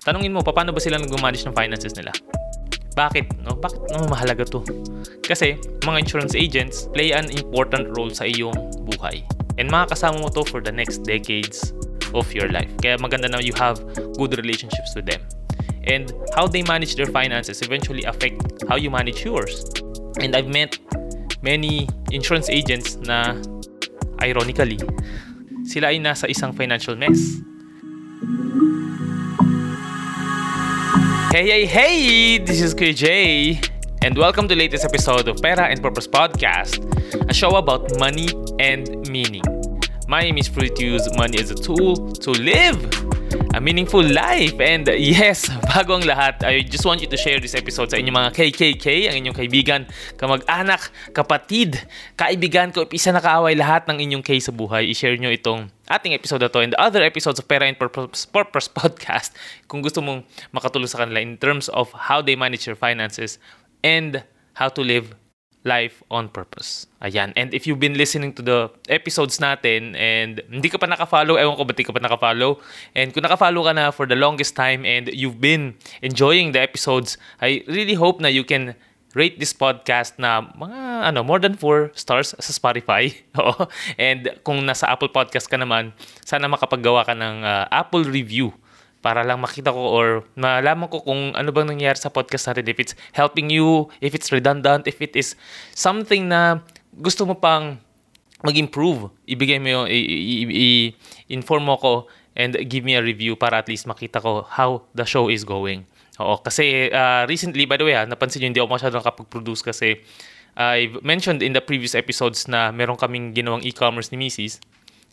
Tanungin mo, paano ba sila nag-manage ng finances nila? Bakit? No? Bakit naman mahalaga to? Kasi mga insurance agents play an important role sa iyong buhay. And makakasama mo to for the next decades of your life. Kaya maganda na you have good relationships with them. And how they manage their finances eventually affect how you manage yours. And I've met many insurance agents na ironically, sila ay nasa isang financial mess. Hey, hey, hey! This is KJ, and welcome to the latest episode of Pera and Purpose Podcast, a show about money and meaning. My name is Free to use money as a tool to live a meaningful life. And yes, bago ang lahat, I just want you to share this episode sa inyong mga KKK, ang inyong kaibigan, kamag-anak, kapatid, kaibigan ko, isa na kaaway lahat ng inyong K sa buhay. I-share nyo itong ating episode na to and the other episodes of Pera and Purpose, Purpose Podcast kung gusto mong makatulong sa kanila in terms of how they manage their finances and how to live life on purpose. Ayan. And if you've been listening to the episodes natin and hindi ka pa nakafollow, ewan ko ba't di ka pa nakafollow. And kung nakafollow ka na for the longest time and you've been enjoying the episodes, I really hope na you can rate this podcast na mga ano more than 4 stars sa Spotify. Oo. and kung nasa Apple Podcast ka naman, sana makapaggawa ka ng uh, Apple review para lang makita ko or malaman ko kung ano bang nangyayari sa podcast natin. If it's helping you, if it's redundant, if it is something na gusto mo pang mag-improve, ibigay mo yung, i-inform mo ko and give me a review para at least makita ko how the show is going. Oo, kasi uh, recently, by the way, ha, napansin nyo, hindi ako masyadong nakapag-produce kasi I've mentioned in the previous episodes na meron kaming ginawang e-commerce ni Mrs.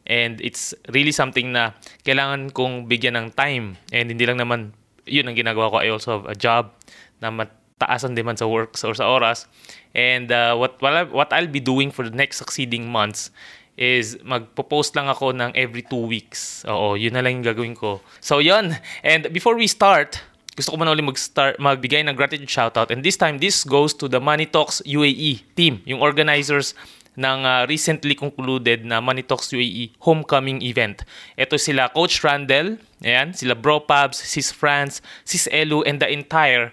And it's really something na kailangan kong bigyan ng time. And hindi lang naman yun ang ginagawa ko. I also have a job na mataas ang demand sa work or sa oras. And uh, what, what I'll be doing for the next succeeding months is magpo-post lang ako ng every two weeks. Oo, yun na lang yung gagawin ko. So, yun. And before we start, gusto ko muna ulit mag-start, magbigay ng gratitude shoutout. And this time, this goes to the Money Talks UAE team, yung organizers ng uh, recently concluded na Talks UAE homecoming event. Ito sila Coach Randall, ayan, sila Bro Pabs, Sis France, Sis Elu, and the entire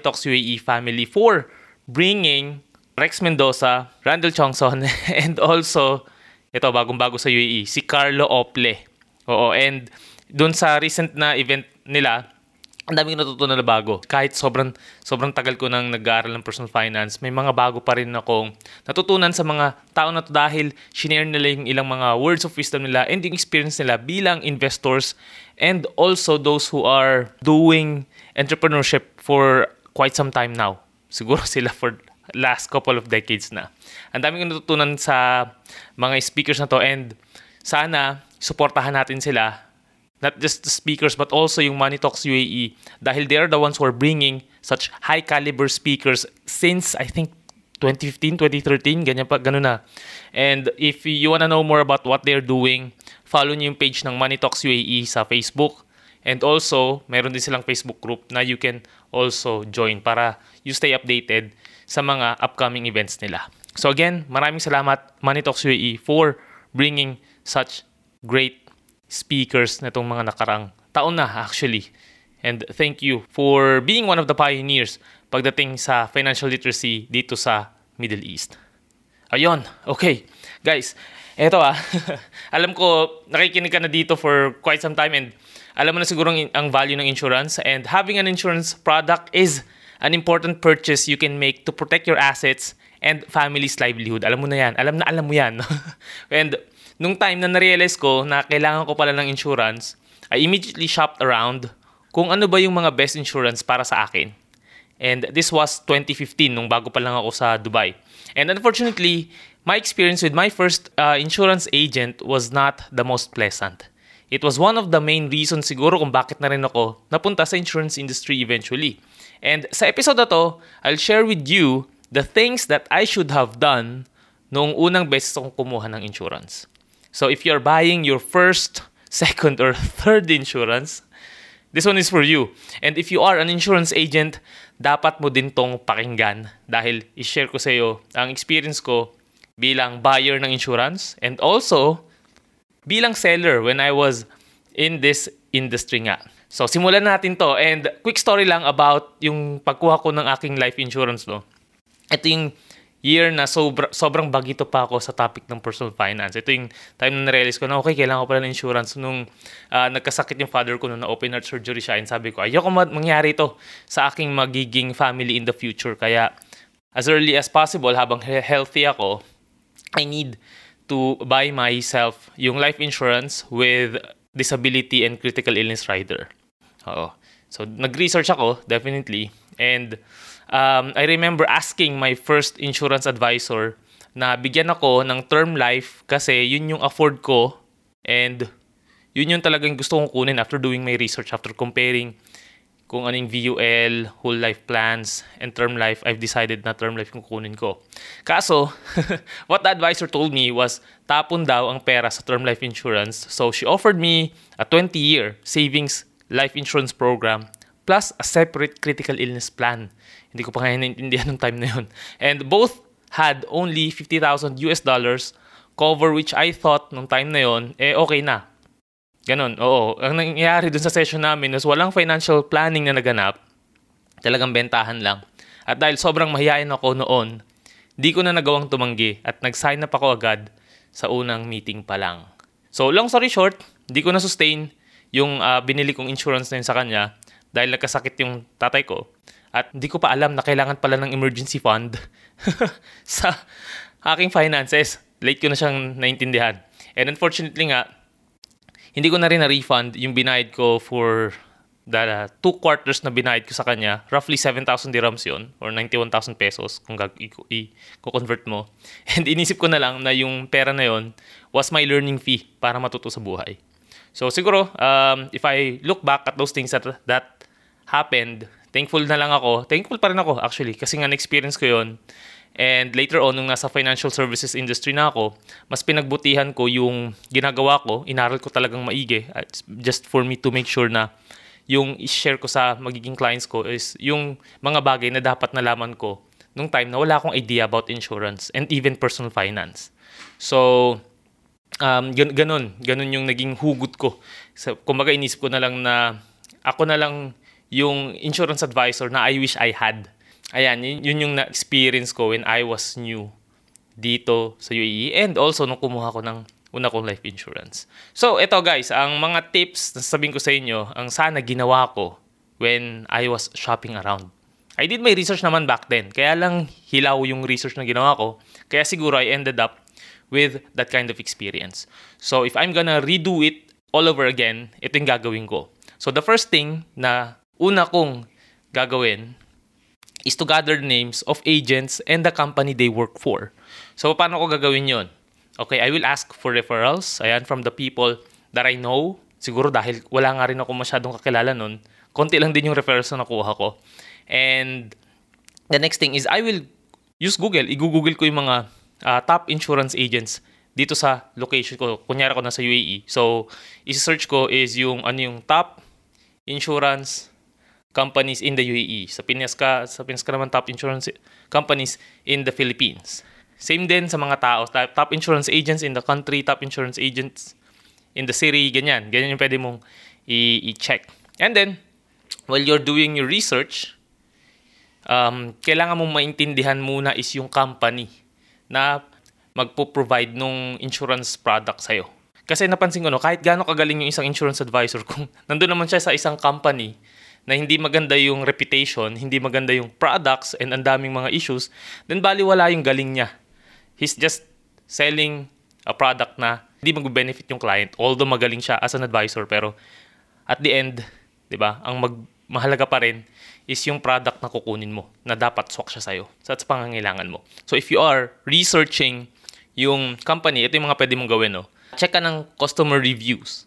Talks UAE family for bringing Rex Mendoza, Randall Chongson, and also, ito bagong-bago sa UAE, si Carlo Ople. Oo, and doon sa recent na event nila, ang daming natutunan na bago. Kahit sobrang, sobrang tagal ko nang nag-aaral ng personal finance, may mga bago pa rin akong natutunan sa mga tao na to dahil shinare nila yung ilang mga words of wisdom nila and yung experience nila bilang investors and also those who are doing entrepreneurship for quite some time now. Siguro sila for last couple of decades na. Ang daming natutunan sa mga speakers na to and sana suportahan natin sila not just the speakers but also yung Money Talks UAE dahil they are the ones who are bringing such high caliber speakers since I think 2015, 2013, ganyan pa, ganun na. And if you wanna know more about what they're doing, follow niyo yung page ng Money Talks UAE sa Facebook. And also, meron din silang Facebook group na you can also join para you stay updated sa mga upcoming events nila. So again, maraming salamat Money Talks UAE for bringing such great speakers na itong mga nakarang taon na actually. And thank you for being one of the pioneers pagdating sa financial literacy dito sa Middle East. Ayun, okay. Guys, eto ah. alam ko, nakikinig ka na dito for quite some time and alam mo na siguro ang value ng insurance and having an insurance product is an important purchase you can make to protect your assets and family's livelihood. Alam mo na yan. Alam na alam mo yan. and nung time na narealize ko na kailangan ko pala ng insurance, I immediately shopped around kung ano ba yung mga best insurance para sa akin. And this was 2015 nung bago pa lang ako sa Dubai. And unfortunately, my experience with my first uh, insurance agent was not the most pleasant. It was one of the main reasons siguro kung bakit na rin ako napunta sa insurance industry eventually. And sa episode na to, I'll share with you the things that I should have done noong unang beses akong kumuha ng insurance. So if you're buying your first, second, or third insurance, this one is for you. And if you are an insurance agent, dapat mo din tong pakinggan dahil i-share ko sa iyo ang experience ko bilang buyer ng insurance and also bilang seller when I was in this industry nga. So, simulan natin to. And quick story lang about yung pagkuha ko ng aking life insurance, no? Ito yung year na sobra, sobrang bagito pa ako sa topic ng personal finance. Ito yung time na narealize ko na okay, kailangan ko pala ng insurance. Nung uh, nagkasakit yung father ko nung na open heart surgery siya and sabi ko, ayoko mangyari ito sa aking magiging family in the future. Kaya as early as possible, habang healthy ako, I need to buy myself yung life insurance with disability and critical illness rider. Oo. So, nag-research ako, definitely. And um, I remember asking my first insurance advisor na bigyan ako ng term life kasi yun yung afford ko and yun yung talagang gusto kong kunin after doing my research, after comparing kung anong VUL, whole life plans, and term life, I've decided na term life yung kunin ko. Kaso, what the advisor told me was tapon daw ang pera sa term life insurance. So she offered me a 20-year savings life insurance program plus a separate critical illness plan. Hindi ko pa kaya naintindihan ng time na yun. And both had only 50,000 US dollars cover which I thought nung time na yun, eh okay na. Ganon, oo. Ang nangyayari dun sa session namin is walang financial planning na naganap. Talagang bentahan lang. At dahil sobrang mahihayin ako noon, di ko na nagawang tumanggi at nag-sign up ako agad sa unang meeting pa lang. So, long story short, di ko na sustain yung uh, binili kong insurance na yun sa kanya dahil nagkasakit yung tatay ko. At hindi ko pa alam na kailangan pala ng emergency fund sa aking finances. Late ko na siyang naintindihan. And unfortunately nga, hindi ko na rin na-refund yung binayad ko for the two quarters na binayad ko sa kanya. Roughly 7,000 dirhams yon or 91,000 pesos kung i-convert mo. And inisip ko na lang na yung pera na yon was my learning fee para matuto sa buhay. So siguro, um, if I look back at those things that, that happened, thankful na lang ako. Thankful pa rin ako actually kasi nga na-experience ko yon And later on, nung nasa financial services industry na ako, mas pinagbutihan ko yung ginagawa ko, inaral ko talagang maigi, just for me to make sure na yung i-share ko sa magiging clients ko is yung mga bagay na dapat nalaman ko nung time na wala akong idea about insurance and even personal finance. So, um, gan- ganun, ganun yung naging hugot ko. So, kumbaga inisip ko na lang na ako na lang yung insurance advisor na I wish I had. Ayan, yun, yun yung na-experience ko when I was new dito sa UAE and also nung kumuha ko ng una kong life insurance. So, ito guys, ang mga tips na sasabihin ko sa inyo, ang sana ginawa ko when I was shopping around. I did my research naman back then. Kaya lang hilaw yung research na ginawa ko. Kaya siguro I ended up with that kind of experience. So if I'm gonna redo it all over again, ito yung gagawin ko. So the first thing na una kong gagawin is to gather names of agents and the company they work for. So paano ko gagawin yon? Okay, I will ask for referrals. Ayan, from the people that I know. Siguro dahil wala nga rin ako masyadong kakilala nun. Konti lang din yung referrals na nakuha ko. And the next thing is I will use Google. I-google ko yung mga uh, top insurance agents dito sa location ko. Kunyara ko na sa UAE. So, isi-search ko is yung ano yung top insurance companies in the UAE. Sa Pinas ka, sa Pinas ka naman top insurance companies in the Philippines. Same din sa mga tao. Top insurance agents in the country, top insurance agents in the city, ganyan. Ganyan yung pwede mong i-check. And then, while you're doing your research, um, kailangan mong maintindihan muna is yung company na magpo-provide nung insurance product sa'yo. Kasi napansin ko, no, kahit gaano kagaling yung isang insurance advisor, kung nandun naman siya sa isang company na hindi maganda yung reputation, hindi maganda yung products, and ang daming mga issues, then baliwala yung galing niya. He's just selling a product na hindi mag-benefit yung client, although magaling siya as an advisor, pero at the end, di ba, ang mag mahalaga pa rin is yung product na kukunin mo na dapat swak siya sa'yo sa so, pangangailangan mo. So if you are researching yung company, ito yung mga pwede mong gawin. No? Check ka ng customer reviews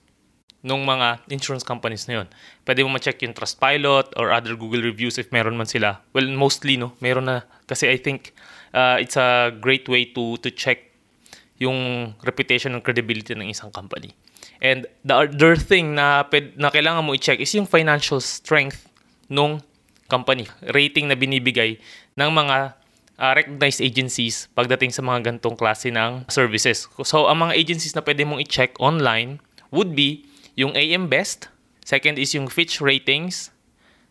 ng mga insurance companies na yun. Pwede mo ma-check yung Trustpilot or other Google reviews if meron man sila. Well, mostly, no? Meron na. Kasi I think uh, it's a great way to to check yung reputation and credibility ng isang company. And the other thing na, na kailangan mo i-check is yung financial strength nung company. Rating na binibigay ng mga uh, recognized agencies pagdating sa mga gantong klase ng services. So, ang mga agencies na pwede mong i-check online would be yung AM Best, Second is yung Fitch Ratings.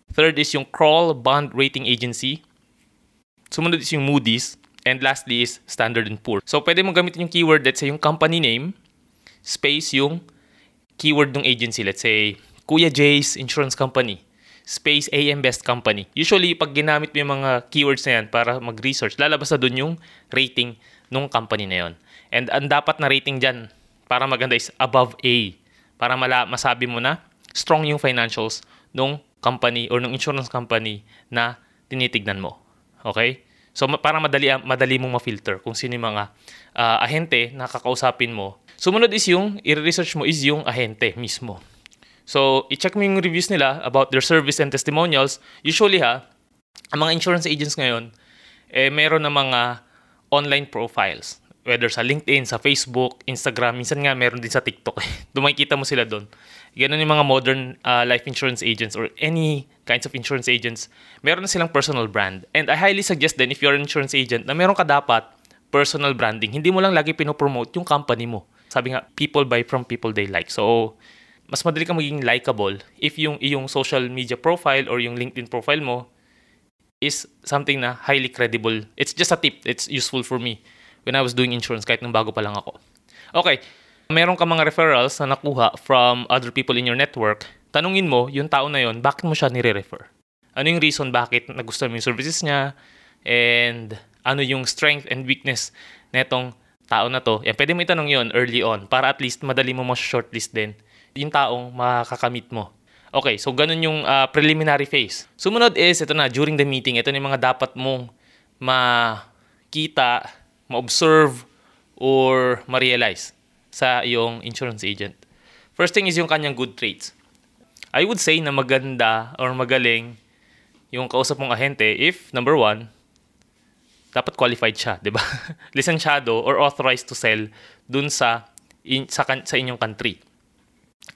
Third is yung Kroll Bond Rating Agency. Sumunod is yung Moody's. And lastly is Standard Poor. So, pwede mo gamitin yung keyword, let's say, yung company name, space yung keyword ng agency. Let's say, Kuya Jay's Insurance Company, space AM Best Company. Usually, pag ginamit mo yung mga keywords na yan para mag-research, lalabas na dun yung rating ng company na yon. And ang dapat na rating dyan para maganda is above A. Para mala masabi mo na strong yung financials ng company or ng insurance company na tinitignan mo. Okay? So para madali madali mong ma-filter kung sino yung mga uh, ahente na kakausapin mo. Sumunod is yung i-research mo is yung ahente mismo. So i-check mo yung reviews nila about their service and testimonials. Usually ha, ang mga insurance agents ngayon eh meron na mga online profiles whether sa LinkedIn, sa Facebook, Instagram, minsan nga meron din sa TikTok. Dumakita mo sila doon. Ganun yung mga modern uh, life insurance agents or any kinds of insurance agents. Meron na silang personal brand. And I highly suggest then if you're an insurance agent na meron ka dapat personal branding. Hindi mo lang lagi pinopromote yung company mo. Sabi nga, people buy from people they like. So, mas madali kang maging likable if yung iyong social media profile or yung LinkedIn profile mo is something na highly credible. It's just a tip. It's useful for me when I was doing insurance kahit nung bago pa lang ako. Okay, meron ka mga referrals na nakuha from other people in your network. Tanungin mo, yung tao na yon, bakit mo siya nire-refer? Ano yung reason bakit nagustuhan mo yung services niya? And ano yung strength and weakness netong tao na to? Yan, pwede mo itanong yon early on para at least madali mo ma-shortlist din yung taong makakamit mo. Okay, so ganun yung uh, preliminary phase. Sumunod is, ito na, during the meeting, ito na yung mga dapat mong makita ma-observe or ma-realize sa iyong insurance agent. First thing is yung kanyang good traits. I would say na maganda or magaling yung kausap mong ahente if, number one, dapat qualified siya, di ba? Lisensyado or authorized to sell dun sa, in, sa, sa inyong country.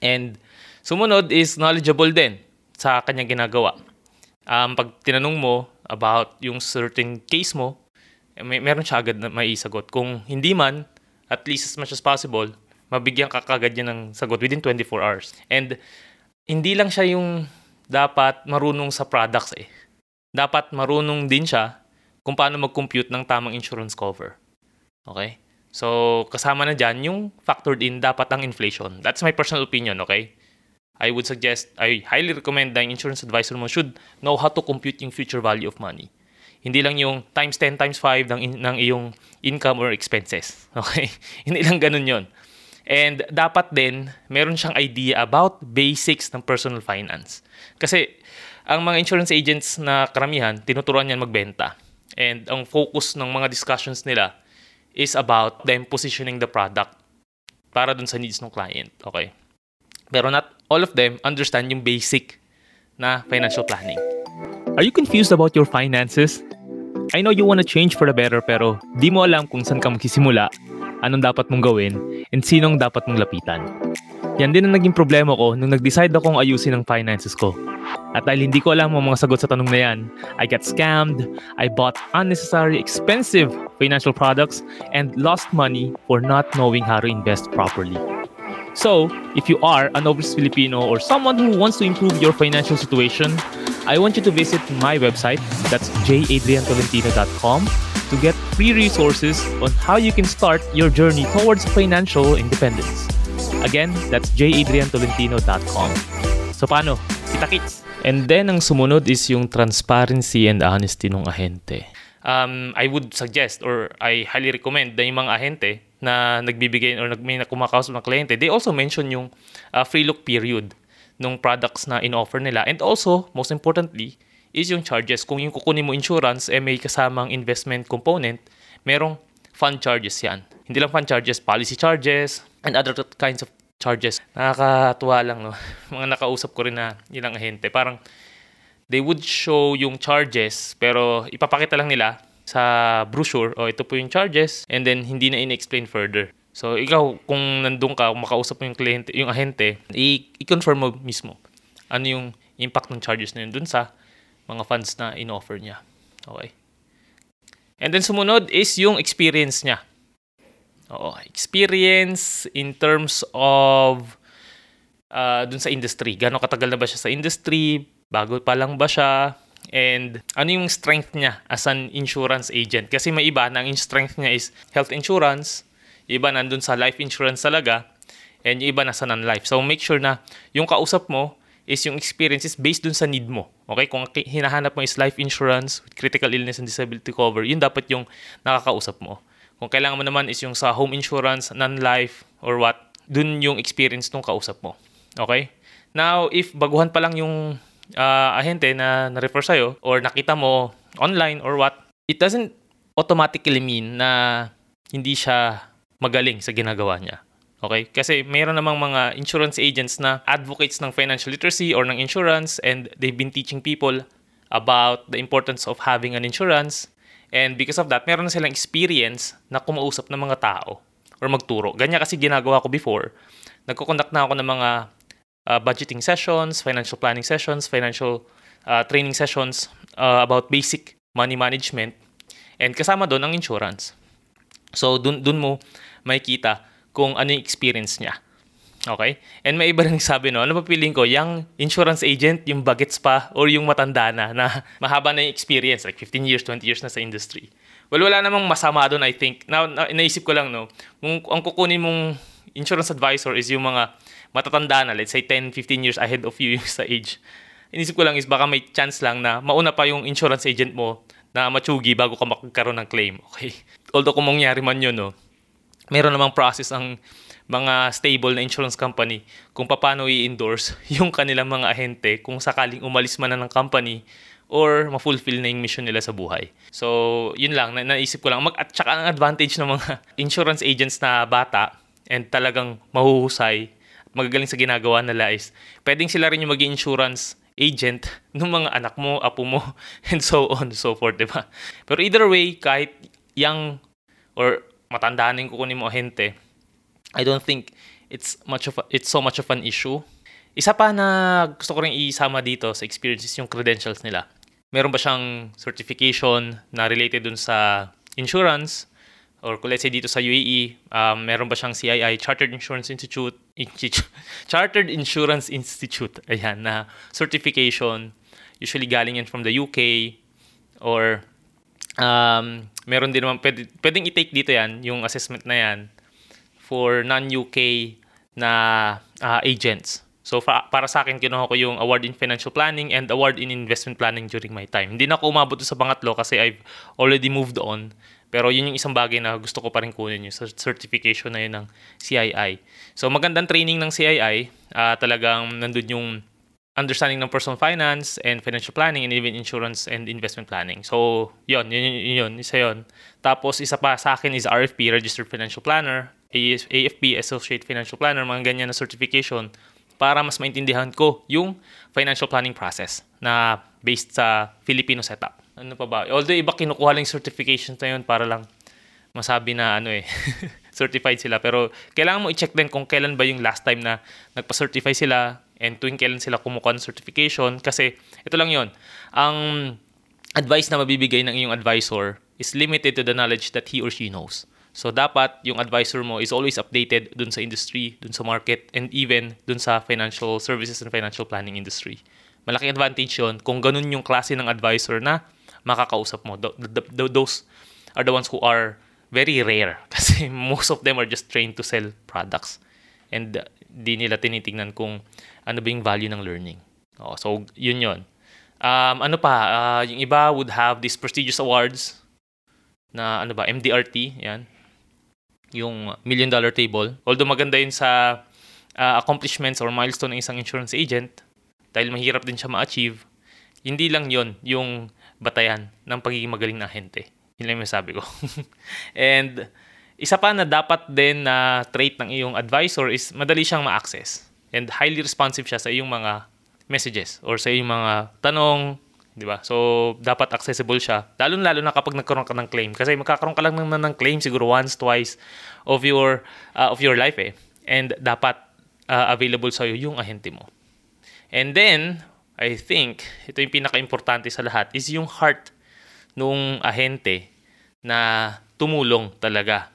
And sumunod is knowledgeable din sa kanyang ginagawa. Um, pag tinanong mo about yung certain case mo, may, meron siya agad na maisagot. Kung hindi man, at least as much as possible, mabigyan ka kagad niya ng sagot within 24 hours. And hindi lang siya yung dapat marunong sa products eh. Dapat marunong din siya kung paano mag-compute ng tamang insurance cover. Okay? So, kasama na dyan yung factored in dapat ang inflation. That's my personal opinion, okay? I would suggest, I highly recommend that insurance advisor mo should know how to compute yung future value of money. Hindi lang yung times 10 times 5 ng, in, ng iyong income or expenses. Okay? Hindi lang ganun yon. And dapat din, meron siyang idea about basics ng personal finance. Kasi ang mga insurance agents na karamihan, tinuturuan yan magbenta. And ang focus ng mga discussions nila is about them positioning the product para dun sa needs ng client. Okay? Pero not all of them understand yung basic na financial planning. Are you confused about your finances? I know you wanna change for the better pero di mo alam kung saan ka magsisimula, anong dapat mong gawin, and sinong dapat mong lapitan. Yan din ang naging problema ko nung nag-decide akong ayusin ang finances ko. At dahil hindi ko alam ang mga sagot sa tanong na yan, I got scammed, I bought unnecessary expensive financial products, and lost money for not knowing how to invest properly. So, if you are an overseas Filipino or someone who wants to improve your financial situation, I want you to visit my website, that's jadriantolentino.com, to get free resources on how you can start your journey towards financial independence. Again, that's jadriantolentino.com. So paano? Kita-kits! And then, ang sumunod is yung transparency and honesty ng ahente. Um, I would suggest or I highly recommend na yung mga ahente na nagbibigay or nag, may kumakausap ng kliyente, they also mention yung uh, free look period ng products na in-offer nila. And also, most importantly, is yung charges. Kung yung kukunin mo insurance, eh may kasamang investment component, merong fund charges yan. Hindi lang fund charges, policy charges, and other kinds of charges. Nakakatuwa lang, no? Mga nakausap ko rin na ilang ahente. Parang, they would show yung charges, pero ipapakita lang nila sa brochure, o oh, ito po yung charges, and then hindi na in-explain further. So, ikaw, kung nandun ka, kung makausap mo yung kliyente, yung ahente, i-confirm mo mismo ano yung impact ng charges na yun dun sa mga funds na in-offer niya. Okay? And then sumunod is yung experience niya. Oo, experience in terms of uh, dun sa industry. Gano'ng katagal na ba siya sa industry? Bago pa lang ba siya? And ano yung strength niya as an insurance agent? Kasi may iba na ang strength niya is health insurance, iba nandun sa life insurance talaga, and yung iba nasa non-life. So make sure na yung kausap mo is yung experience is based dun sa need mo. Okay? Kung hinahanap mo is life insurance critical illness and disability cover, yun dapat yung nakakausap mo. Kung kailangan mo naman is yung sa home insurance, non-life, or what, dun yung experience nung kausap mo. Okay? Now, if baguhan pa lang yung uh, ahente na na-refer sa'yo or nakita mo online or what, it doesn't automatically mean na hindi siya magaling sa ginagawa niya. Okay? Kasi mayroon namang mga insurance agents na advocates ng financial literacy or ng insurance and they've been teaching people about the importance of having an insurance and because of that, meron na silang experience na kumausap ng mga tao or magturo. Ganyan kasi ginagawa ko before. Nagko-conduct na ako ng mga uh, budgeting sessions, financial planning sessions, financial uh, training sessions uh, about basic money management and kasama doon ang insurance. So, dun, dun mo makikita kung ano yung experience niya. Okay? And may iba rin sabi, no, ano ba piling ko? Yung insurance agent, yung bagets pa, or yung matanda na, na mahaba na yung experience, like 15 years, 20 years na sa industry. Well, wala namang masama doon, I think. Now, na, naisip ko lang, no, kung ang kukunin mong insurance advisor is yung mga matatanda na, let's say 10, 15 years ahead of you sa age. Inisip ko lang is baka may chance lang na mauna pa yung insurance agent mo na matsugi bago ka makakaroon ng claim. Okay? Although kung mangyari man yun, no, meron namang process ang mga stable na insurance company kung paano i-endorse yung kanilang mga ahente kung sakaling umalis man na ng company or ma-fulfill na yung mission nila sa buhay. So, yun lang, na naisip ko lang. Mag, at saka ang advantage ng mga insurance agents na bata and talagang mahuhusay magagaling sa ginagawa nila is pwedeng sila rin yung mag insurance agent ng mga anak mo, apo mo, and so on and so forth, di ba? Pero either way, kahit young or matanda na yung kukunin mo ahente, I don't think it's much of a, it's so much of an issue. Isa pa na gusto ko rin isama dito sa experiences yung credentials nila. Meron ba siyang certification na related dun sa insurance? Or kung let's say dito sa UAE, um, meron ba siyang CII, Chartered Insurance Institute, Institute Chartered Insurance Institute, ayan, na certification. Usually galing yan from the UK or um, meron din naman, pwede, pwedeng i-take dito yan, yung assessment na yan, for non-UK na uh, agents. So fa- para sa akin, kinuha ko yung award in financial planning and award in investment planning during my time. Hindi na ako umabot sa pangatlo kasi I've already moved on. Pero yun yung isang bagay na gusto ko pa rin kunin yung certification na yun ng CII. So magandang training ng CII. Uh, talagang nandun yung understanding ng personal finance and financial planning and even insurance and investment planning. So, yun, yun, yun, yun, isa yun. Tapos, isa pa sa akin is RFP, Registered Financial Planner, AFP, Associate Financial Planner, mga ganyan na certification para mas maintindihan ko yung financial planning process na based sa Filipino setup. Ano pa ba? Although iba kinukuha lang certifications na yun para lang masabi na ano eh, certified sila. Pero kailangan mo i-check din kung kailan ba yung last time na nagpa-certify sila and tuwing kailan sila kumukuha ng certification kasi ito lang yon ang advice na mabibigay ng iyong advisor is limited to the knowledge that he or she knows. So dapat yung advisor mo is always updated dun sa industry, dun sa market, and even dun sa financial services and financial planning industry. Malaking advantage yon kung ganun yung klase ng advisor na makakausap mo. The, the, the, those are the ones who are very rare kasi most of them are just trained to sell products. And uh, di nila tinitingnan kung ano ba yung value ng learning. Oh, so, yun yun. Um, ano pa, uh, yung iba would have these prestigious awards na ano ba, MDRT, yan. Yung million dollar table. Although maganda yun sa uh, accomplishments or milestone ng isang insurance agent, dahil mahirap din siya ma-achieve, hindi lang yon yung batayan ng pagiging magaling na ahente. Yun lang yung sabi ko. And isa pa na dapat din na trait ng iyong advisor is madali siyang ma-access and highly responsive siya sa iyong mga messages or sa iyong mga tanong, di ba? So, dapat accessible siya. Lalo-lalo na kapag nagkaroon ka ng claim. Kasi magkakaroon ka lang naman ng claim siguro once, twice of your, uh, of your life eh. And dapat uh, available sa iyo yung ahente mo. And then, I think, ito yung pinaka-importante sa lahat, is yung heart nung ahente na tumulong talaga.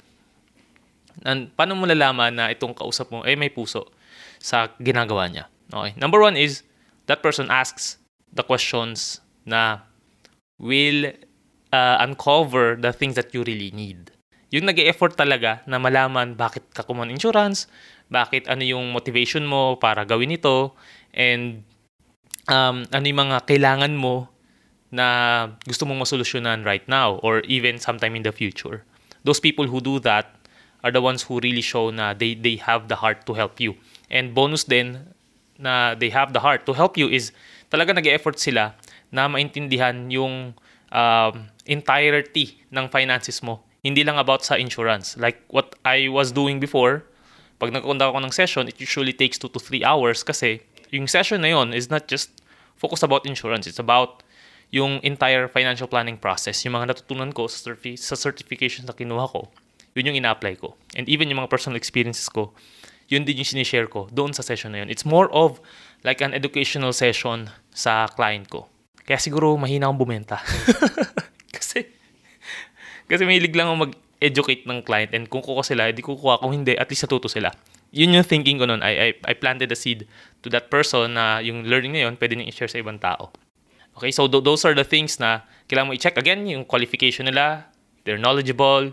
And, paano mo nalaman na itong kausap mo, eh may puso? sa ginagawa niya. Okay. Number one is, that person asks the questions na will uh, uncover the things that you really need. Yung nag effort talaga na malaman bakit ka kumuha ng insurance, bakit ano yung motivation mo para gawin ito, and um, ano yung mga kailangan mo na gusto mong masolusyonan right now or even sometime in the future. Those people who do that are the ones who really show na they, they have the heart to help you. And bonus din na they have the heart to help you is talaga nag-effort sila na maintindihan yung um, entirety ng finances mo. Hindi lang about sa insurance. Like what I was doing before, pag nagkakunda ako ng session, it usually takes 2 to 3 hours kasi yung session na yon is not just focused about insurance. It's about yung entire financial planning process. Yung mga natutunan ko sa, certi- sa certifications na kinuha ko, yun yung ina-apply ko. And even yung mga personal experiences ko, yun din yung sinishare ko doon sa session na yun. It's more of like an educational session sa client ko. Kaya siguro mahina akong bumenta. kasi, kasi mahilig lang ako mag-educate ng client and kung kukuha sila, hindi kukuha. Kung hindi, at least natuto sila. Yun yung thinking ko noon. I, I, I planted a seed to that person na yung learning na yun, pwede nang i-share sa ibang tao. Okay, so th- those are the things na kailangan mo i-check. Again, yung qualification nila, they're knowledgeable,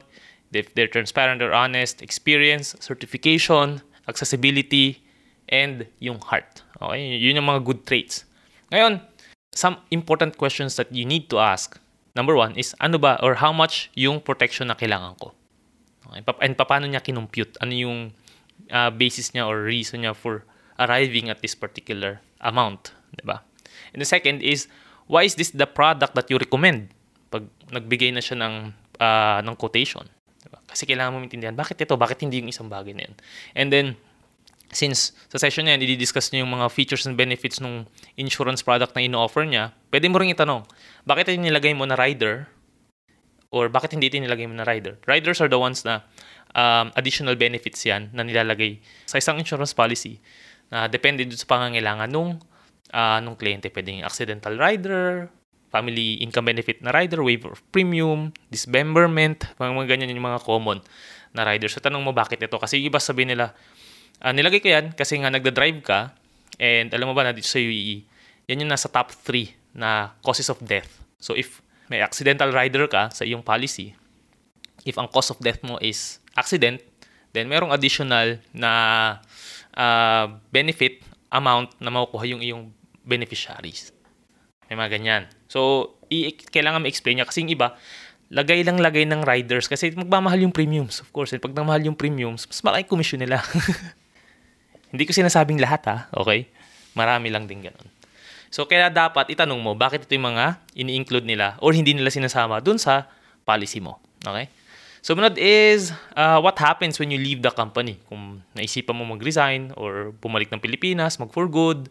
if they're transparent or honest, experience, certification, accessibility, and yung heart. Okay, yun yung mga good traits. Ngayon, some important questions that you need to ask. Number one is, ano ba or how much yung protection na kailangan ko? Okay, and paano niya kinumpute? Ano yung uh, basis niya or reason niya for arriving at this particular amount? Diba? And the second is, why is this the product that you recommend? Pag nagbigay na siya ng, uh, ng quotation. Kasi kailangan mo maintindihan, bakit ito? Bakit hindi yung isang bagay na yan? And then, since sa session niya, i-discuss niya yung mga features and benefits ng insurance product na ino-offer niya, pwede mo rin itanong, bakit ito nilagay mo na rider? Or bakit hindi ito nilagay mo na rider? Riders are the ones na um, additional benefits yan na nilalagay sa isang insurance policy na depende sa pangangailangan nung, uh, nung kliyente. Pwedeng accidental rider, family income benefit na rider, waiver of premium, dismemberment, mga, mga ganyan yung mga common na rider. So tanong mo bakit ito? Kasi iba sabihin nila, Uh, nilagay ko yan kasi nga nagda-drive ka and alam mo ba na dito sa UAE, yan yung nasa top 3 na causes of death. So if may accidental rider ka sa iyong policy, if ang cause of death mo is accident, then merong additional na uh, benefit amount na makukuha yung iyong beneficiaries. May mga ganyan. So, i- kailangan ma-explain niya kasi yung iba, lagay lang lagay ng riders kasi magmamahal yung premiums. Of course, pag namahal yung premiums, mas malaki commission nila. Hindi ko sinasabing lahat ha, okay? Marami lang din ganun. So, kaya dapat itanong mo, bakit ito yung mga ini-include nila or hindi nila sinasama dun sa policy mo. Okay? Sumunod is, uh, what happens when you leave the company? Kung naisipan mo mag-resign or bumalik ng Pilipinas, mag-for good,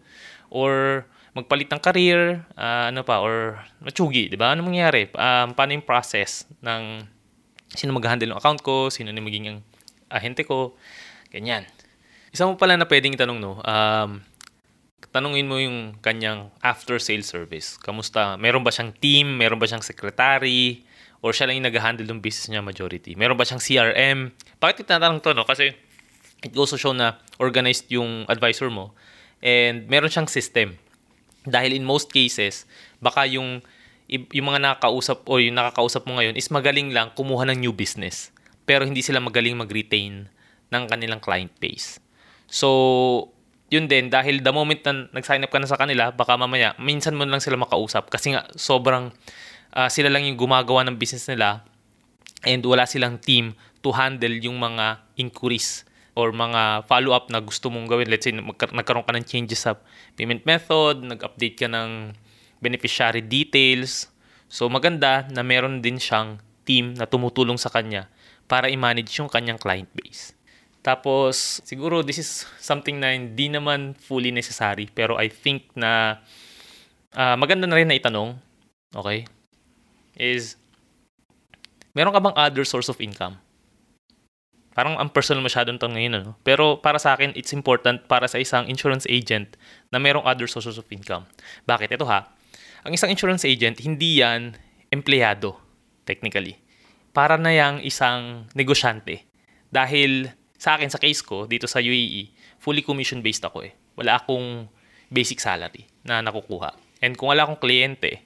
or magpalit ng career, uh, ano pa, or matsugi, di ba? Ano mangyayari? Um, paano yung process ng sino mag-handle ng account ko, sino na magiging ahente ko, ganyan. Isa mo pala na pwedeng itanong, no? Um, tanungin mo yung kanyang after-sales service. Kamusta? Meron ba siyang team? Meron ba siyang secretary? Or siya lang yung nag-handle ng business niya majority? Meron ba siyang CRM? Bakit tinatanong to, no? Kasi it goes to show na organized yung advisor mo and meron siyang system. Dahil in most cases, baka yung yung mga nakakausap o yung nakakausap mo ngayon is magaling lang kumuha ng new business. Pero hindi sila magaling mag-retain ng kanilang client base. So, yun din, dahil the moment na nag-sign up ka na sa kanila, baka mamaya, minsan mo lang sila makausap. Kasi nga, sobrang uh, sila lang yung gumagawa ng business nila and wala silang team to handle yung mga inquiries or mga follow-up na gusto mong gawin. Let's say, nagkaroon ka ng changes sa payment method, nag-update ka ng beneficiary details. So, maganda na meron din siyang team na tumutulong sa kanya para i-manage yung kanyang client base. Tapos, siguro this is something na hindi naman fully necessary. Pero I think na uh, maganda na rin na itanong, okay, is, meron ka bang other source of income? Parang ang personal masyadong tanong ngayon, ano? Pero para sa akin, it's important para sa isang insurance agent na merong other sources of income. Bakit? Ito ha, ang isang insurance agent, hindi yan empleyado, technically. Para na yang isang negosyante. Dahil sa akin, sa case ko, dito sa UAE, fully commission-based ako eh. Wala akong basic salary na nakukuha. And kung wala akong kliyente,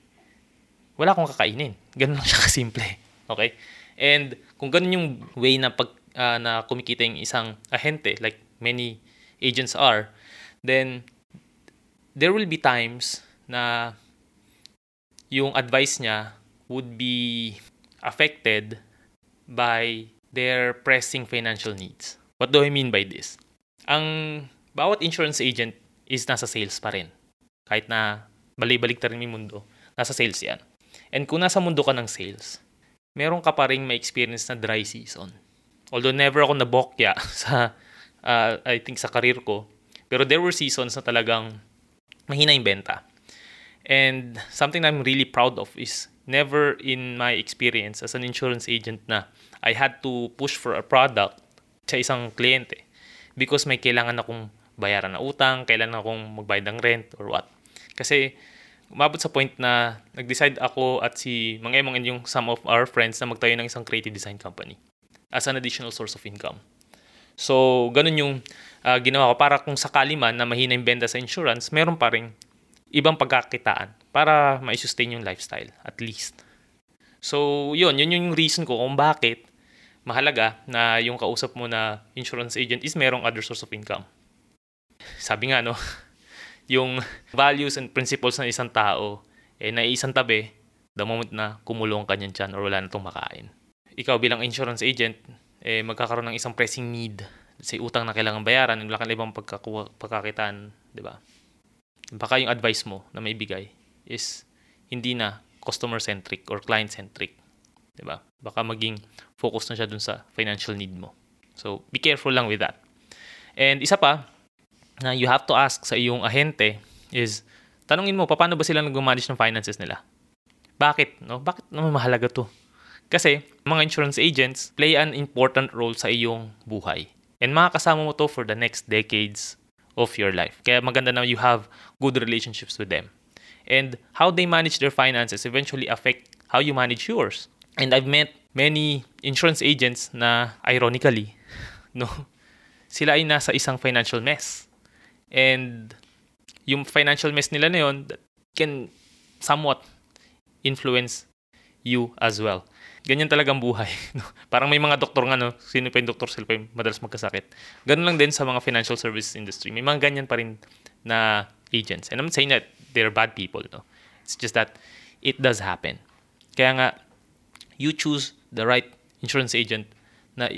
wala akong kakainin. Ganun lang siya kasimple. Okay? And kung ganun yung way na pag uh, na kumikita yung isang ahente, like many agents are, then there will be times na yung advice niya would be affected by their pressing financial needs. What do I mean by this? Ang bawat insurance agent is nasa sales pa rin. Kahit na balibalik ta rin yung mundo, nasa sales yan. And kung nasa mundo ka ng sales, meron ka pa rin may experience na dry season. Although never ako nabokya sa, uh, I think sa career ko, pero there were seasons na talagang mahina yung benta. And something I'm really proud of is never in my experience as an insurance agent na I had to push for a product sa isang kliyente because may kailangan akong bayaran na utang, kailangan akong magbayad ng rent or what. Kasi umabot sa point na nag-decide ako at si Mang Emong and yung some of our friends na magtayo ng isang creative design company as an additional source of income. So, ganun yung uh, ginawa ko para kung sakali man na mahina yung benta sa insurance, meron pa rin ibang pagkakitaan para ma-sustain yung lifestyle at least. So, yun, yun yung reason ko kung bakit mahalaga na yung kausap mo na insurance agent is merong other source of income. Sabi nga, no, yung values and principles ng isang tao, eh, na isang tabi, the moment na kumulong ka niyan dyan or wala na itong makain. Ikaw bilang insurance agent, eh, magkakaroon ng isang pressing need. Say, utang na kailangan bayaran, wala kang ibang pagkakuha, pagkakitaan, di ba? Baka yung advice mo na may bigay is hindi na customer-centric or client-centric. Di ba? Baka maging focus na siya dun sa financial need mo. So, be careful lang with that. And isa pa, na you have to ask sa iyong ahente is, tanungin mo, paano ba sila nag-manage ng finances nila? Bakit? No? Bakit naman mahalaga to? Kasi mga insurance agents play an important role sa iyong buhay. And makakasama mo to for the next decades of your life. Kaya maganda na you have good relationships with them. And how they manage their finances eventually affect how you manage yours. And I've met many insurance agents na ironically, no, sila ay nasa isang financial mess. And yung financial mess nila na yun can somewhat influence you as well ganyan talagang buhay. Parang may mga doktor nga, no? sino pa yung doktor, sila pa yung madalas magkasakit. Ganun lang din sa mga financial services industry. May mga ganyan pa rin na agents. And I'm saying that they're bad people. No? It's just that it does happen. Kaya nga, you choose the right insurance agent na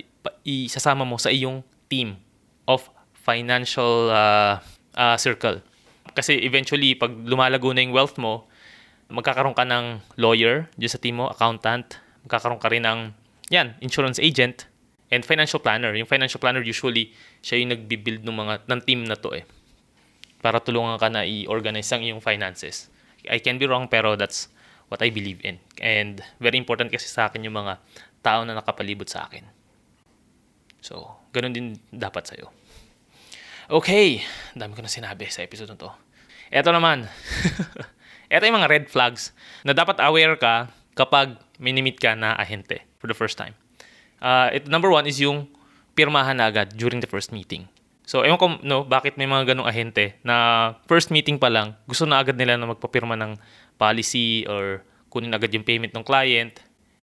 isasama mo sa iyong team of financial uh, uh, circle. Kasi eventually, pag lumalago na yung wealth mo, magkakaroon ka ng lawyer dyan sa team mo, accountant, magkakaroon ka rin ng, yan, insurance agent and financial planner. Yung financial planner usually, siya yung nagbi-build ng mga, ng team na to eh. Para tulungan ka na i-organize ang iyong finances. I can be wrong pero that's what I believe in. And very important kasi sa akin yung mga tao na nakapalibot sa akin. So, ganun din dapat sa'yo. Okay, dami ko na sinabi sa episode na to. Ito naman. Ito yung mga red flags na dapat aware ka kapag minimit ka na ahente for the first time. Uh, it, number one is yung pirmahan na agad during the first meeting. So, ewan ko, no, bakit may mga ganong ahente na first meeting pa lang, gusto na agad nila na magpapirma ng policy or kunin agad yung payment ng client.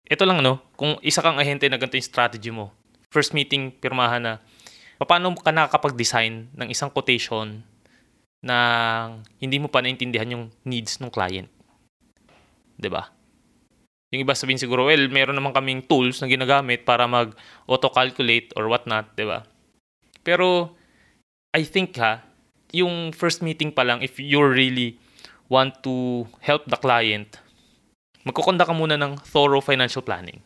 Ito lang, no, kung isa kang ahente na ganito yung strategy mo, first meeting, pirmahan na, paano ka nakakapag-design ng isang quotation na hindi mo pa naintindihan yung needs ng client? 'Di ba? Yung iba sabihin siguro, well, meron naman kaming tools na ginagamit para mag-auto-calculate or whatnot, di ba? Pero, I think ha, yung first meeting pa lang, if you really want to help the client, magkukonda ka muna ng thorough financial planning.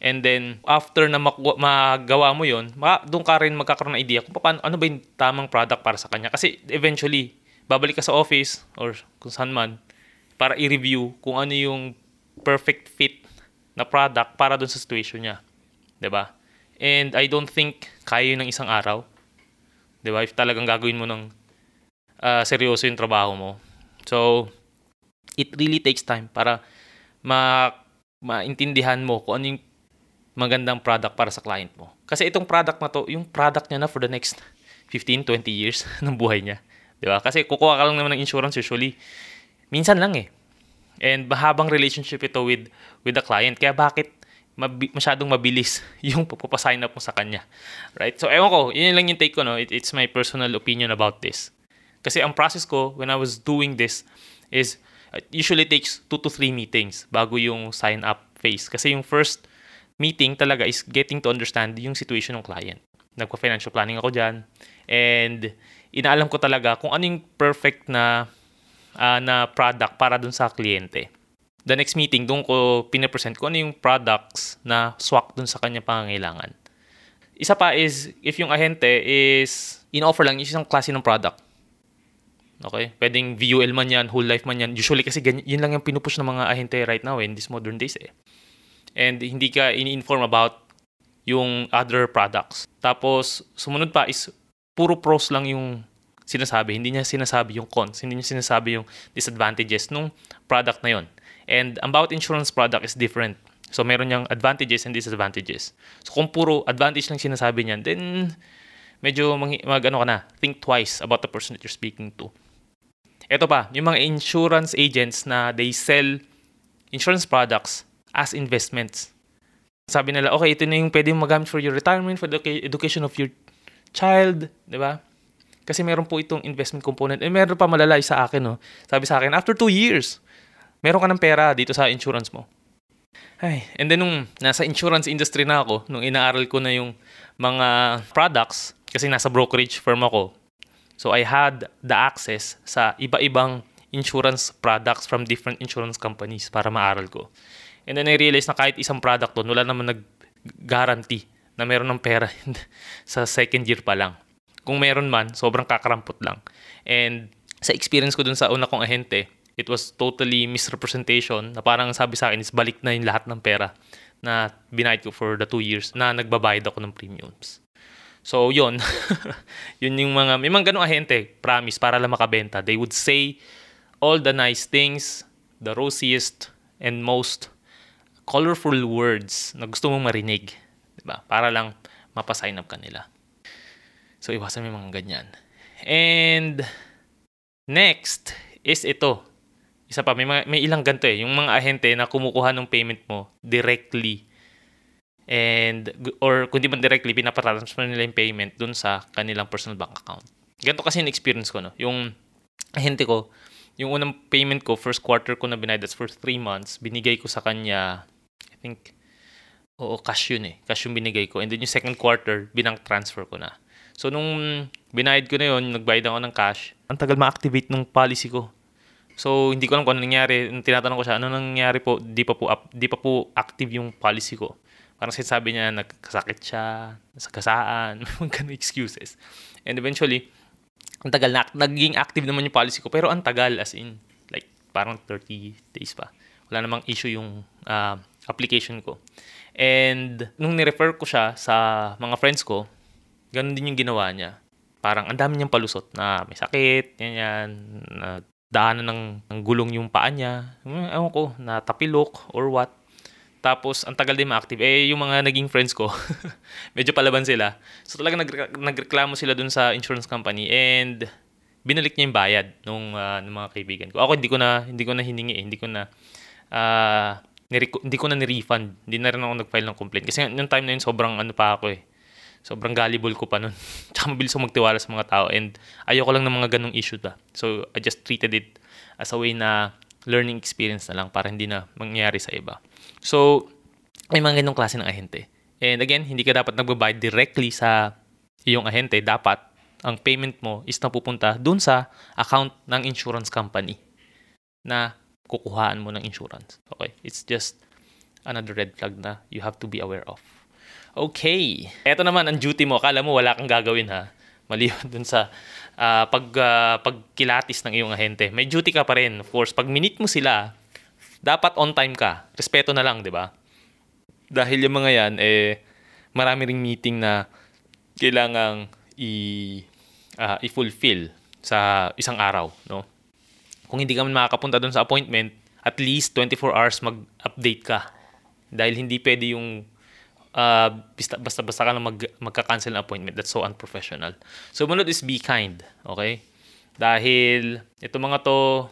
And then, after na magawa mo yon doon ka rin magkakaroon ng idea kung paano, ano ba yung tamang product para sa kanya. Kasi eventually, babalik ka sa office or kung saan man para i-review kung ano yung perfect fit na product para dun sa situation niya. 'Di ba? And I don't think kaya yun ng isang araw. 'Di ba? If talagang gagawin mo ng uh, seryoso yung trabaho mo. So, it really takes time para ma maintindihan mo kung ano yung magandang product para sa client mo. Kasi itong product na to, yung product niya na for the next 15, 20 years ng buhay niya. Di ba? Kasi kukuha ka lang naman ng insurance usually. Minsan lang eh. And mahabang relationship ito with with the client. Kaya bakit mabi- masyadong mabilis yung papasign up mo sa kanya. Right? So, ewan ko, yun lang yung take ko, no? It, it's my personal opinion about this. Kasi ang process ko when I was doing this is it usually takes 2 to 3 meetings bago yung sign up phase. Kasi yung first meeting talaga is getting to understand yung situation ng client. Nagpa-financial planning ako dyan. And inaalam ko talaga kung ano yung perfect na uh, na product para dun sa kliyente. The next meeting, doon ko pinapresent ko ano yung products na swak dun sa kanya pangangailangan. Isa pa is, if yung ahente is in-offer lang isang klase ng product. Okay? Pwedeng VUL man yan, whole life man yan. Usually kasi ganyan, yun lang yung pinupush ng mga ahente right now eh, in these modern days eh and hindi ka ini-inform about yung other products. Tapos, sumunod pa is puro pros lang yung sinasabi. Hindi niya sinasabi yung cons. Hindi niya sinasabi yung disadvantages nung product na yon. And about insurance product is different. So, meron niyang advantages and disadvantages. So, kung puro advantage lang sinasabi niyan, then medyo mag, mag ano ka na, think twice about the person that you're speaking to. Ito pa, yung mga insurance agents na they sell insurance products as investments. Sabi nila, okay, ito na yung pwede magamit for your retirement, for the education of your child, di ba? Kasi meron po itong investment component. Eh, meron pa malalay sa akin, no? Sabi sa akin, after two years, meron ka ng pera dito sa insurance mo. Ay, and then nung nasa insurance industry na ako, nung inaaral ko na yung mga products, kasi nasa brokerage firm ako, so I had the access sa iba-ibang insurance products from different insurance companies para maaral ko. And then I realized na kahit isang product doon, wala naman nag-guarantee na meron ng pera sa second year pa lang. Kung meron man, sobrang kakarampot lang. And sa experience ko dun sa una kong ahente, it was totally misrepresentation na parang sabi sa akin is balik na yung lahat ng pera na binayad ko for the two years na nagbabayad ako ng premiums. So, yun. yun yung mga, may mga ganong ahente, promise, para lang makabenta. They would say all the nice things, the rosiest and most colorful words na gusto mong marinig. Diba? Para lang mapasign up ka nila. So, iwasan mo yung mga ganyan. And, next is ito. Isa pa, may, mga, may ilang ganito eh. Yung mga ahente na kumukuha ng payment mo directly. And, or kung man directly, pinapatransfer nila yung payment dun sa kanilang personal bank account. Ganito kasi yung experience ko, no? Yung ahente ko, yung unang payment ko, first quarter ko na binayad, that's for 3 months, binigay ko sa kanya think, oo, cash yun eh. Cash yung binigay ko. And then yung second quarter, binang transfer ko na. So, nung binayad ko na yun, nagbayad ako ng cash, ang tagal ma-activate ng policy ko. So, hindi ko alam kung ano nangyari. Tinatanong ko siya, ano nangyari po? Di pa po, up, di pa po active yung policy ko. Parang sabi niya, nagkasakit siya, nasagasaan, mga excuses. And eventually, ang tagal na, naging active naman yung policy ko, pero ang tagal as in, like, parang 30 days pa. Wala namang issue yung uh, application ko. And nung ni-refer ko siya sa mga friends ko, ganun din yung ginawa niya. Parang ang dami niyang palusot na may sakit, yan yan, na daanan ng, ng gulong yung paa niya. Ewan ko, na tapilok or what. Tapos, ang tagal din ma-active. Eh, yung mga naging friends ko, medyo palaban sila. So, talaga nagre- nagreklamo sila dun sa insurance company and binalik niya yung bayad nung, uh, ng mga kaibigan ko. Ako, hindi ko na, hindi ko na hiningi eh. Hindi ko na, uh, nire- hindi ko na ni-refund. Hindi na rin ako nag-file ng complaint. Kasi yung time na yun, sobrang ano pa ako eh. Sobrang gullible ko pa nun. Tsaka mabilis ako magtiwala sa mga tao. And ayoko lang ng mga ganong issue ba. So, I just treated it as a way na learning experience na lang para hindi na mangyari sa iba. So, may mga ganong klase ng ahente. And again, hindi ka dapat nagbabayad directly sa iyong ahente. Dapat ang payment mo is napupunta dun sa account ng insurance company na kukuhaan mo ng insurance. Okay? It's just another red flag na you have to be aware of. Okay. Ito naman ang duty mo. Akala mo wala kang gagawin ha. Maliban dun sa uh, pag, uh, pagkilatis ng iyong ahente. May duty ka pa rin. Of course, pag minute mo sila, dapat on time ka. Respeto na lang, di ba? Dahil yung mga yan, eh, marami ring meeting na kailangang i, uh, i-fulfill sa isang araw, no? kung hindi ka man makakapunta doon sa appointment, at least 24 hours mag-update ka. Dahil hindi pwede yung uh, basta-basta ka lang mag, magka-cancel ng appointment. That's so unprofessional. So, munod is be kind. Okay? Dahil, ito mga to,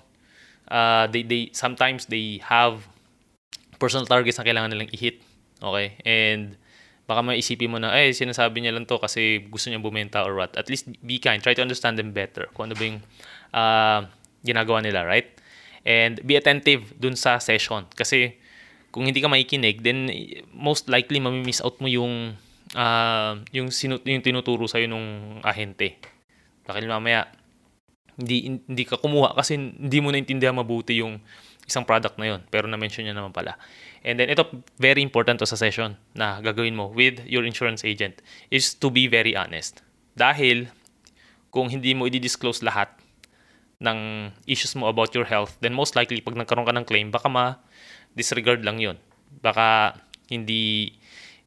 uh, they, they, sometimes they have personal targets na kailangan nilang i-hit. Okay? And, baka maisipin mo na, eh, sinasabi niya lang to kasi gusto niya bumenta or what. At least be kind. Try to understand them better. Kung ano ba yung uh, ginagawa nila, right? And be attentive dun sa session. Kasi kung hindi ka makikinig, then most likely mamimiss out mo yung uh, yung, sinu- yung tinuturo sa'yo nung ahente. Dahil mamaya, hindi, hindi ka kumuha kasi hindi mo naintindihan mabuti yung isang product na yon pero na-mention niya naman pala. And then ito very important to sa session na gagawin mo with your insurance agent is to be very honest. Dahil kung hindi mo i-disclose lahat, ng issues mo about your health, then most likely pag nagkaroon ka ng claim, baka ma-disregard lang yon Baka hindi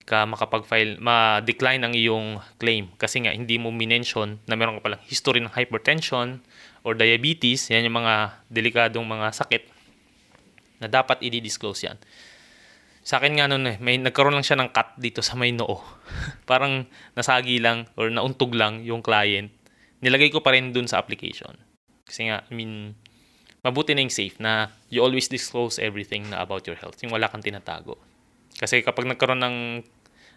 ka makapag-file, ma-decline ang iyong claim kasi nga hindi mo minention na meron ka palang history ng hypertension or diabetes, yan yung mga delikadong mga sakit na dapat i-disclose yan. Sa akin nga noon eh, may nagkaroon lang siya ng cut dito sa may noo. Parang nasagi lang or nauntog lang yung client. Nilagay ko pa rin dun sa application. Kasi nga, I mean, mabuti na yung safe na you always disclose everything na about your health. Yung wala kang tinatago. Kasi kapag nagkaroon ng,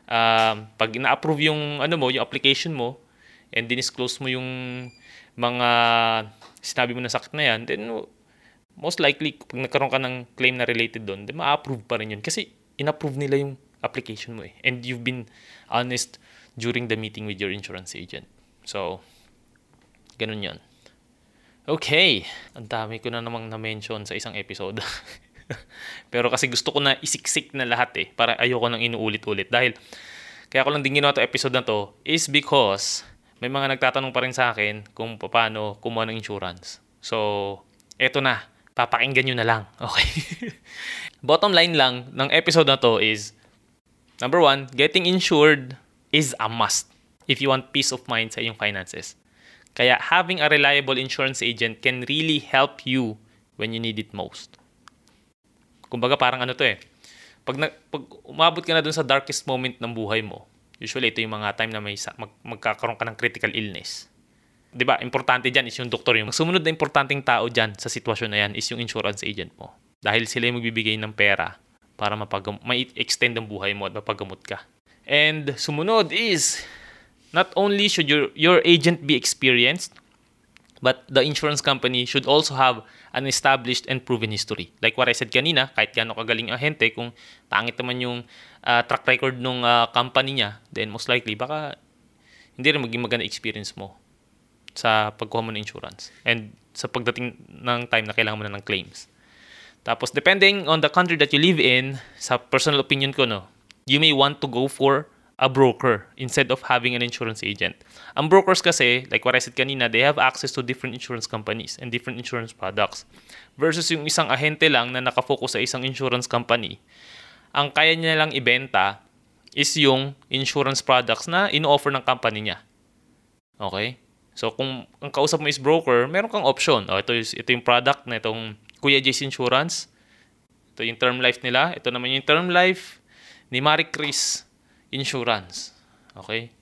uh, pag ina-approve yung, ano mo, yung application mo, and dinisclose mo yung mga sinabi mo na sakit na yan, then most likely, pag nagkaroon ka ng claim na related doon, then ma-approve pa rin yun. Kasi in-approve nila yung application mo eh. And you've been honest during the meeting with your insurance agent. So, ganun yon Okay, ang dami ko na namang na-mention sa isang episode. Pero kasi gusto ko na isiksik na lahat eh, para ayoko nang inuulit-ulit. Dahil, kaya ko lang din ginawa to episode na to, is because may mga nagtatanong pa rin sa akin kung paano kumuha ng insurance. So, eto na, papakinggan nyo na lang. Okay. Bottom line lang ng episode na to is, number one, getting insured is a must if you want peace of mind sa iyong finances. Kaya having a reliable insurance agent can really help you when you need it most. Kumbaga parang ano to eh. Pag, na, pag umabot ka na dun sa darkest moment ng buhay mo, usually ito yung mga time na may mag, magkakaroon ka ng critical illness. 'Di ba? Importante diyan is yung doktor yung sumunod na importanteng tao diyan sa sitwasyon na yan is yung insurance agent mo. Dahil sila yung magbibigay ng pera para mapag may extend ang buhay mo at mapagamot ka. And sumunod is not only should your, your agent be experienced, but the insurance company should also have an established and proven history. Like what I said kanina, kahit gaano kagaling ahente, kung pangit naman yung uh, track record ng uh, company niya, then most likely, baka hindi rin maging maganda experience mo sa pagkuha mo ng insurance. And sa pagdating ng time na kailangan mo na ng claims. Tapos, depending on the country that you live in, sa personal opinion ko, no, you may want to go for a broker instead of having an insurance agent. Ang brokers kasi, like what I said kanina, they have access to different insurance companies and different insurance products. Versus yung isang ahente lang na nakafocus sa isang insurance company. Ang kaya niya lang ibenta is yung insurance products na in-offer ng company niya. Okay? So kung ang kausap mo is broker, meron kang option. Oh, ito, ito yung product na itong Kuya J's Insurance. Ito yung term life nila. Ito naman yung term life ni Marie Chris insurance. Okay?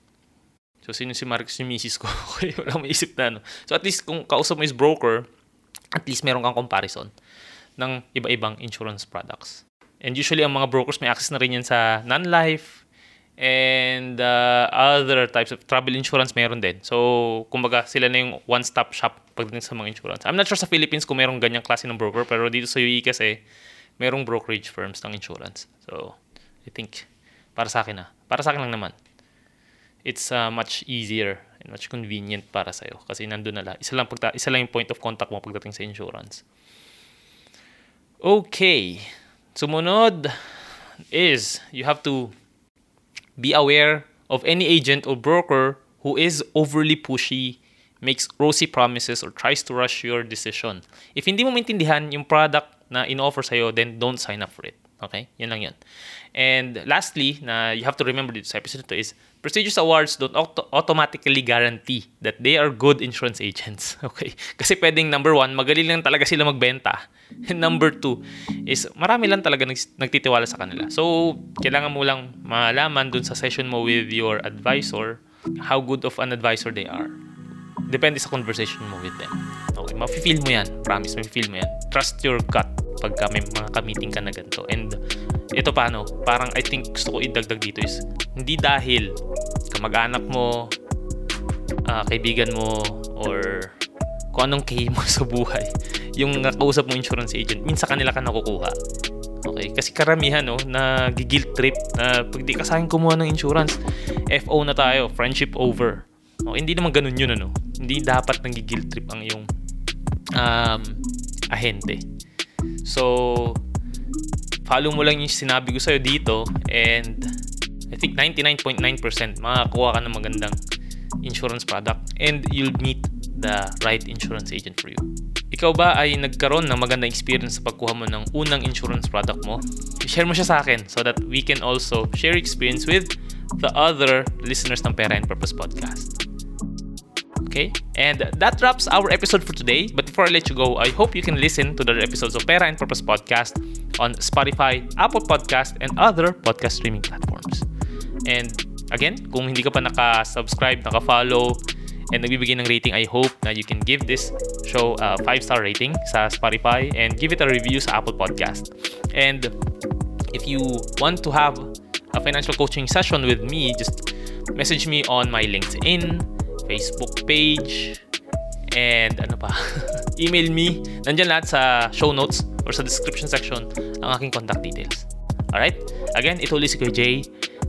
So, sino si Marcus yung misis ko? okay, wala maisip na, no? So, at least kung kausap mo is broker, at least meron kang comparison ng iba-ibang insurance products. And usually, ang mga brokers may access na rin yan sa non-life and uh, other types of travel insurance meron din. So, kumbaga, sila na yung one-stop shop pagdating sa mga insurance. I'm not sure sa Philippines kung merong ganyang klase ng broker, pero dito sa UAE kasi, merong brokerage firms ng insurance. So, I think, para sa akin ah, para sa akin lang naman. It's uh, much easier and much convenient para sa'yo. Kasi nandun na lang. Isa lang, pagta- isa lang yung point of contact mo pagdating sa insurance. Okay. Sumunod is you have to be aware of any agent or broker who is overly pushy, makes rosy promises, or tries to rush your decision. If hindi mo maintindihan yung product na in-offer sa'yo, then don't sign up for it. Okay? Yan lang yun. And lastly, na you have to remember dito sa episode to is prestigious awards don't auto- automatically guarantee that they are good insurance agents. Okay? Kasi pwedeng number one, magaling lang talaga sila magbenta. And number two is marami lang talaga nag- nagtitiwala sa kanila. So, kailangan mo lang malaman dun sa session mo with your advisor how good of an advisor they are. Depende sa conversation mo with them. Okay, mafe-feel mo yan. Promise, mafe-feel mo yan. Trust your gut pagka may mga ka-meeting ka na ganito. And ito paano, parang I think gusto ko idagdag dito is, hindi dahil kamag-anak mo, uh, kaibigan mo, or kung anong kay mo sa buhay, yung nakausap mo insurance agent, minsan kanila ka nakukuha. Okay, kasi karamihan no, na guilt trip na pag di ka sa akin kumuha ng insurance, FO na tayo, friendship over. Okay, hindi naman ganun yun ano. Hindi dapat nang guilt trip ang iyong um, ahente. So, follow mo lang yung sinabi ko sa'yo dito and I think 99.9% makakuha ka ng magandang insurance product and you'll meet the right insurance agent for you. Ikaw ba ay nagkaroon ng magandang experience sa pagkuha mo ng unang insurance product mo? Share mo siya sa akin so that we can also share experience with the other listeners ng Pera and Purpose Podcast. Okay? And that wraps our episode for today. But before I let you go, I hope you can listen to the episodes of Pera and Purpose Podcast on Spotify, Apple Podcast, and other podcast streaming platforms. And again, kung hindi ka pa naka-subscribe, naka-follow, and nagbibigay ng rating, I hope na you can give this show a 5-star rating sa Spotify and give it a review sa Apple Podcast. And if you want to have a financial coaching session with me, just message me on my LinkedIn, Facebook page, and ano pa, email me. Nandyan lahat sa show notes or sa description section ang aking contact details. Alright? Again, ito ulit si Kuya Jay,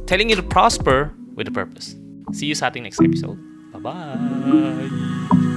telling you to prosper with a purpose. See you sa ating next episode. Bye-bye!